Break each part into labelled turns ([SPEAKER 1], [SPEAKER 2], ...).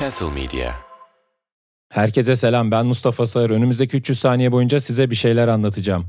[SPEAKER 1] Castle Media.
[SPEAKER 2] Herkese selam ben Mustafa Sağır. Önümüzdeki 300 saniye boyunca size bir şeyler anlatacağım.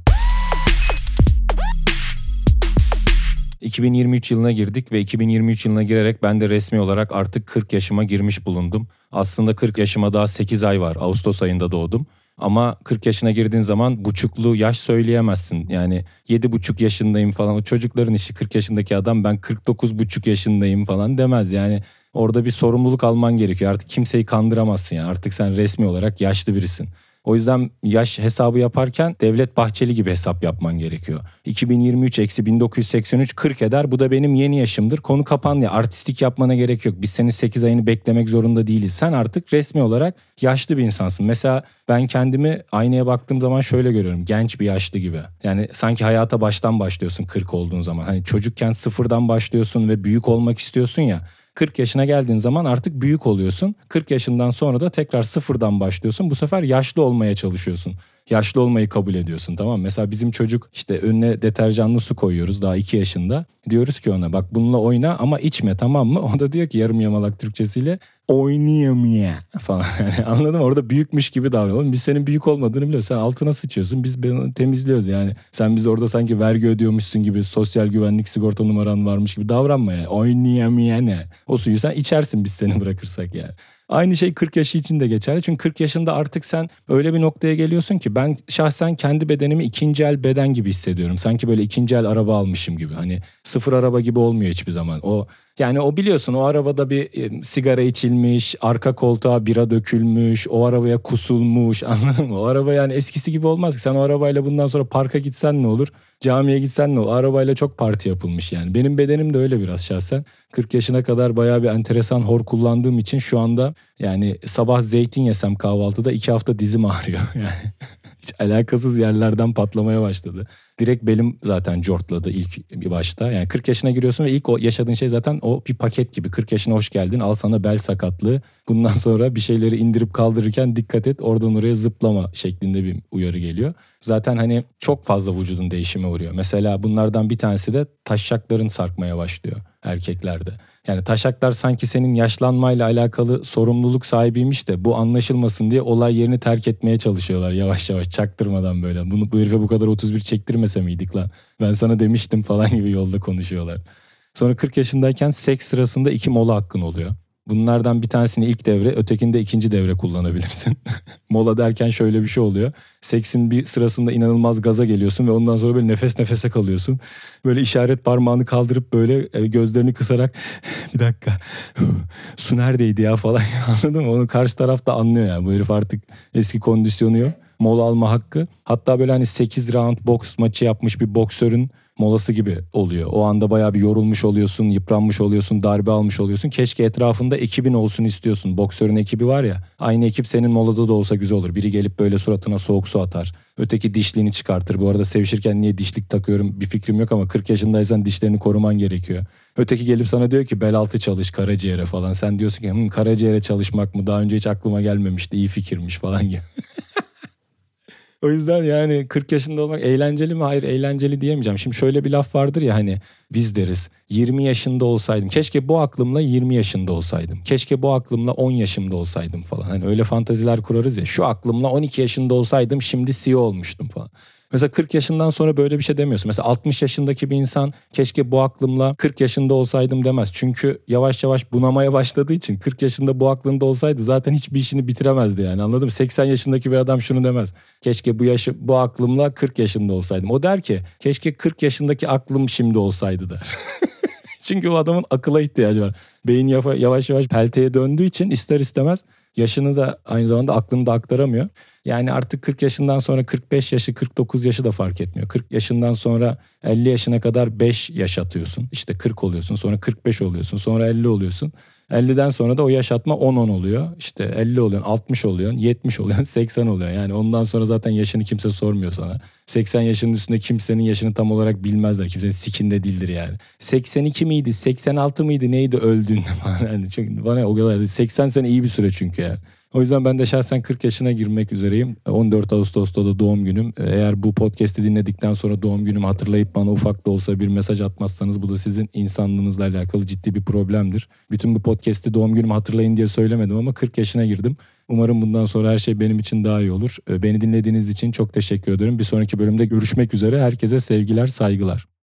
[SPEAKER 2] 2023 yılına girdik ve 2023 yılına girerek ben de resmi olarak artık 40 yaşıma girmiş bulundum. Aslında 40 yaşıma daha 8 ay var. Ağustos ayında doğdum. Ama 40 yaşına girdiğin zaman buçuklu yaş söyleyemezsin. Yani 7,5 yaşındayım falan. O çocukların işi 40 yaşındaki adam ben 49,5 yaşındayım falan demez. Yani orada bir sorumluluk alman gerekiyor. Artık kimseyi kandıramazsın yani. Artık sen resmi olarak yaşlı birisin. O yüzden yaş hesabı yaparken Devlet Bahçeli gibi hesap yapman gerekiyor. 2023 eksi 1983 40 eder. Bu da benim yeni yaşımdır. Konu kapandı. Artistik yapmana gerek yok. Biz senin 8 ayını beklemek zorunda değiliz. Sen artık resmi olarak yaşlı bir insansın. Mesela ben kendimi aynaya baktığım zaman şöyle görüyorum. Genç bir yaşlı gibi. Yani sanki hayata baştan başlıyorsun 40 olduğun zaman. Hani çocukken sıfırdan başlıyorsun ve büyük olmak istiyorsun ya. 40 yaşına geldiğin zaman artık büyük oluyorsun. 40 yaşından sonra da tekrar sıfırdan başlıyorsun. Bu sefer yaşlı olmaya çalışıyorsun. Yaşlı olmayı kabul ediyorsun tamam Mesela bizim çocuk işte önüne deterjanlı su koyuyoruz daha 2 yaşında. Diyoruz ki ona bak bununla oyna ama içme tamam mı? O da diyor ki yarım yamalak Türkçesiyle oynayamaya falan. Yani anladın mı? Orada büyükmüş gibi davranalım. Biz senin büyük olmadığını biliyoruz. Sen altına sıçıyorsun. Biz temizliyoruz yani. Sen biz orada sanki vergi ödüyormuşsun gibi sosyal güvenlik sigorta numaran varmış gibi davranma yani. Oynayamaya ne? O suyu sen içersin biz seni bırakırsak yani. Aynı şey 40 yaşı için de geçerli. Çünkü 40 yaşında artık sen öyle bir noktaya geliyorsun ki ben şahsen kendi bedenimi ikinci el beden gibi hissediyorum. Sanki böyle ikinci el araba almışım gibi. Hani sıfır araba gibi olmuyor hiçbir zaman. O yani o biliyorsun o arabada bir e, sigara içilmiş, arka koltuğa bira dökülmüş, o arabaya kusulmuş anladın mı? O araba yani eskisi gibi olmaz ki. Sen o arabayla bundan sonra parka gitsen ne olur? Camiye gitsen ne olur? O arabayla çok parti yapılmış yani. Benim bedenim de öyle biraz şahsen. 40 yaşına kadar bayağı bir enteresan hor kullandığım için şu anda yani sabah zeytin yesem kahvaltıda iki hafta dizim ağrıyor. Yani hiç alakasız yerlerden patlamaya başladı. Direkt belim zaten cortladı ilk bir başta. Yani 40 yaşına giriyorsun ve ilk o yaşadığın şey zaten o bir paket gibi. 40 yaşına hoş geldin al sana bel sakatlığı. Bundan sonra bir şeyleri indirip kaldırırken dikkat et oradan oraya zıplama şeklinde bir uyarı geliyor. Zaten hani çok fazla vücudun değişime uğruyor. Mesela bunlardan bir tanesi de taşakların sarkmaya başlıyor erkeklerde. Yani taşaklar sanki senin yaşlanmayla alakalı sorumluluk sahibiymiş de bu anlaşılmasın diye olay yerini terk etmeye çalışıyorlar yavaş yavaş çaktırmadan böyle. Bunu bu herife bu kadar 31 çektirmese miydik lan? Ben sana demiştim falan gibi yolda konuşuyorlar. Sonra 40 yaşındayken seks sırasında iki mola hakkın oluyor. Bunlardan bir tanesini ilk devre, ötekinde ikinci devre kullanabilirsin. Mola derken şöyle bir şey oluyor. Seksin bir sırasında inanılmaz gaza geliyorsun ve ondan sonra böyle nefes nefese kalıyorsun. Böyle işaret parmağını kaldırıp böyle e, gözlerini kısarak bir dakika su neredeydi ya falan anladın mı? Onu karşı taraf da anlıyor yani. Bu herif artık eski kondisyonu yok. Mola alma hakkı. Hatta böyle hani 8 round boks maçı yapmış bir boksörün molası gibi oluyor. O anda bayağı bir yorulmuş oluyorsun, yıpranmış oluyorsun, darbe almış oluyorsun. Keşke etrafında ekibin olsun istiyorsun. Boksörün ekibi var ya. Aynı ekip senin molada da olsa güzel olur. Biri gelip böyle suratına soğuk su atar. Öteki dişliğini çıkartır. Bu arada sevişirken niye dişlik takıyorum bir fikrim yok ama 40 yaşındaysan dişlerini koruman gerekiyor. Öteki gelip sana diyor ki bel altı çalış karaciğere falan. Sen diyorsun ki Hı, karaciğere çalışmak mı daha önce hiç aklıma gelmemişti iyi fikirmiş falan gibi. O yüzden yani 40 yaşında olmak eğlenceli mi? Hayır eğlenceli diyemeyeceğim. Şimdi şöyle bir laf vardır ya hani biz deriz 20 yaşında olsaydım. Keşke bu aklımla 20 yaşında olsaydım. Keşke bu aklımla 10 yaşımda olsaydım falan. Hani öyle fantaziler kurarız ya. Şu aklımla 12 yaşında olsaydım şimdi CEO olmuştum falan. Mesela 40 yaşından sonra böyle bir şey demiyorsun. Mesela 60 yaşındaki bir insan keşke bu aklımla 40 yaşında olsaydım demez. Çünkü yavaş yavaş bunamaya başladığı için 40 yaşında bu aklında olsaydı zaten hiçbir işini bitiremezdi yani anladın mı? 80 yaşındaki bir adam şunu demez. Keşke bu yaşı bu aklımla 40 yaşında olsaydım. O der ki keşke 40 yaşındaki aklım şimdi olsaydı der. Çünkü o adamın akıla ihtiyacı var. Beyin yavaş yavaş pelteye döndüğü için ister istemez yaşını da aynı zamanda aklını da aktaramıyor. Yani artık 40 yaşından sonra 45 yaşı 49 yaşı da fark etmiyor. 40 yaşından sonra 50 yaşına kadar 5 yaş atıyorsun. İşte 40 oluyorsun sonra 45 oluyorsun sonra 50 oluyorsun. 50'den sonra da o yaşatma 10-10 oluyor. İşte 50 oluyorsun, 60 oluyorsun, 70 oluyorsun, 80 oluyor. Yani ondan sonra zaten yaşını kimse sormuyor sana. 80 yaşının üstünde kimsenin yaşını tam olarak bilmezler. Kimsenin sikinde değildir yani. 82 miydi, 86 mıydı neydi öldüğünde falan. Yani çünkü bana o kadar 80 sene iyi bir süre çünkü yani. O yüzden ben de şahsen 40 yaşına girmek üzereyim. 14 Ağustos'ta da doğum günüm. Eğer bu podcast'i dinledikten sonra doğum günümü hatırlayıp bana ufak da olsa bir mesaj atmazsanız bu da sizin insanlığınızla alakalı ciddi bir problemdir. Bütün bu podcast'i doğum günümü hatırlayın diye söylemedim ama 40 yaşına girdim. Umarım bundan sonra her şey benim için daha iyi olur. Beni dinlediğiniz için çok teşekkür ederim. Bir sonraki bölümde görüşmek üzere. Herkese sevgiler, saygılar.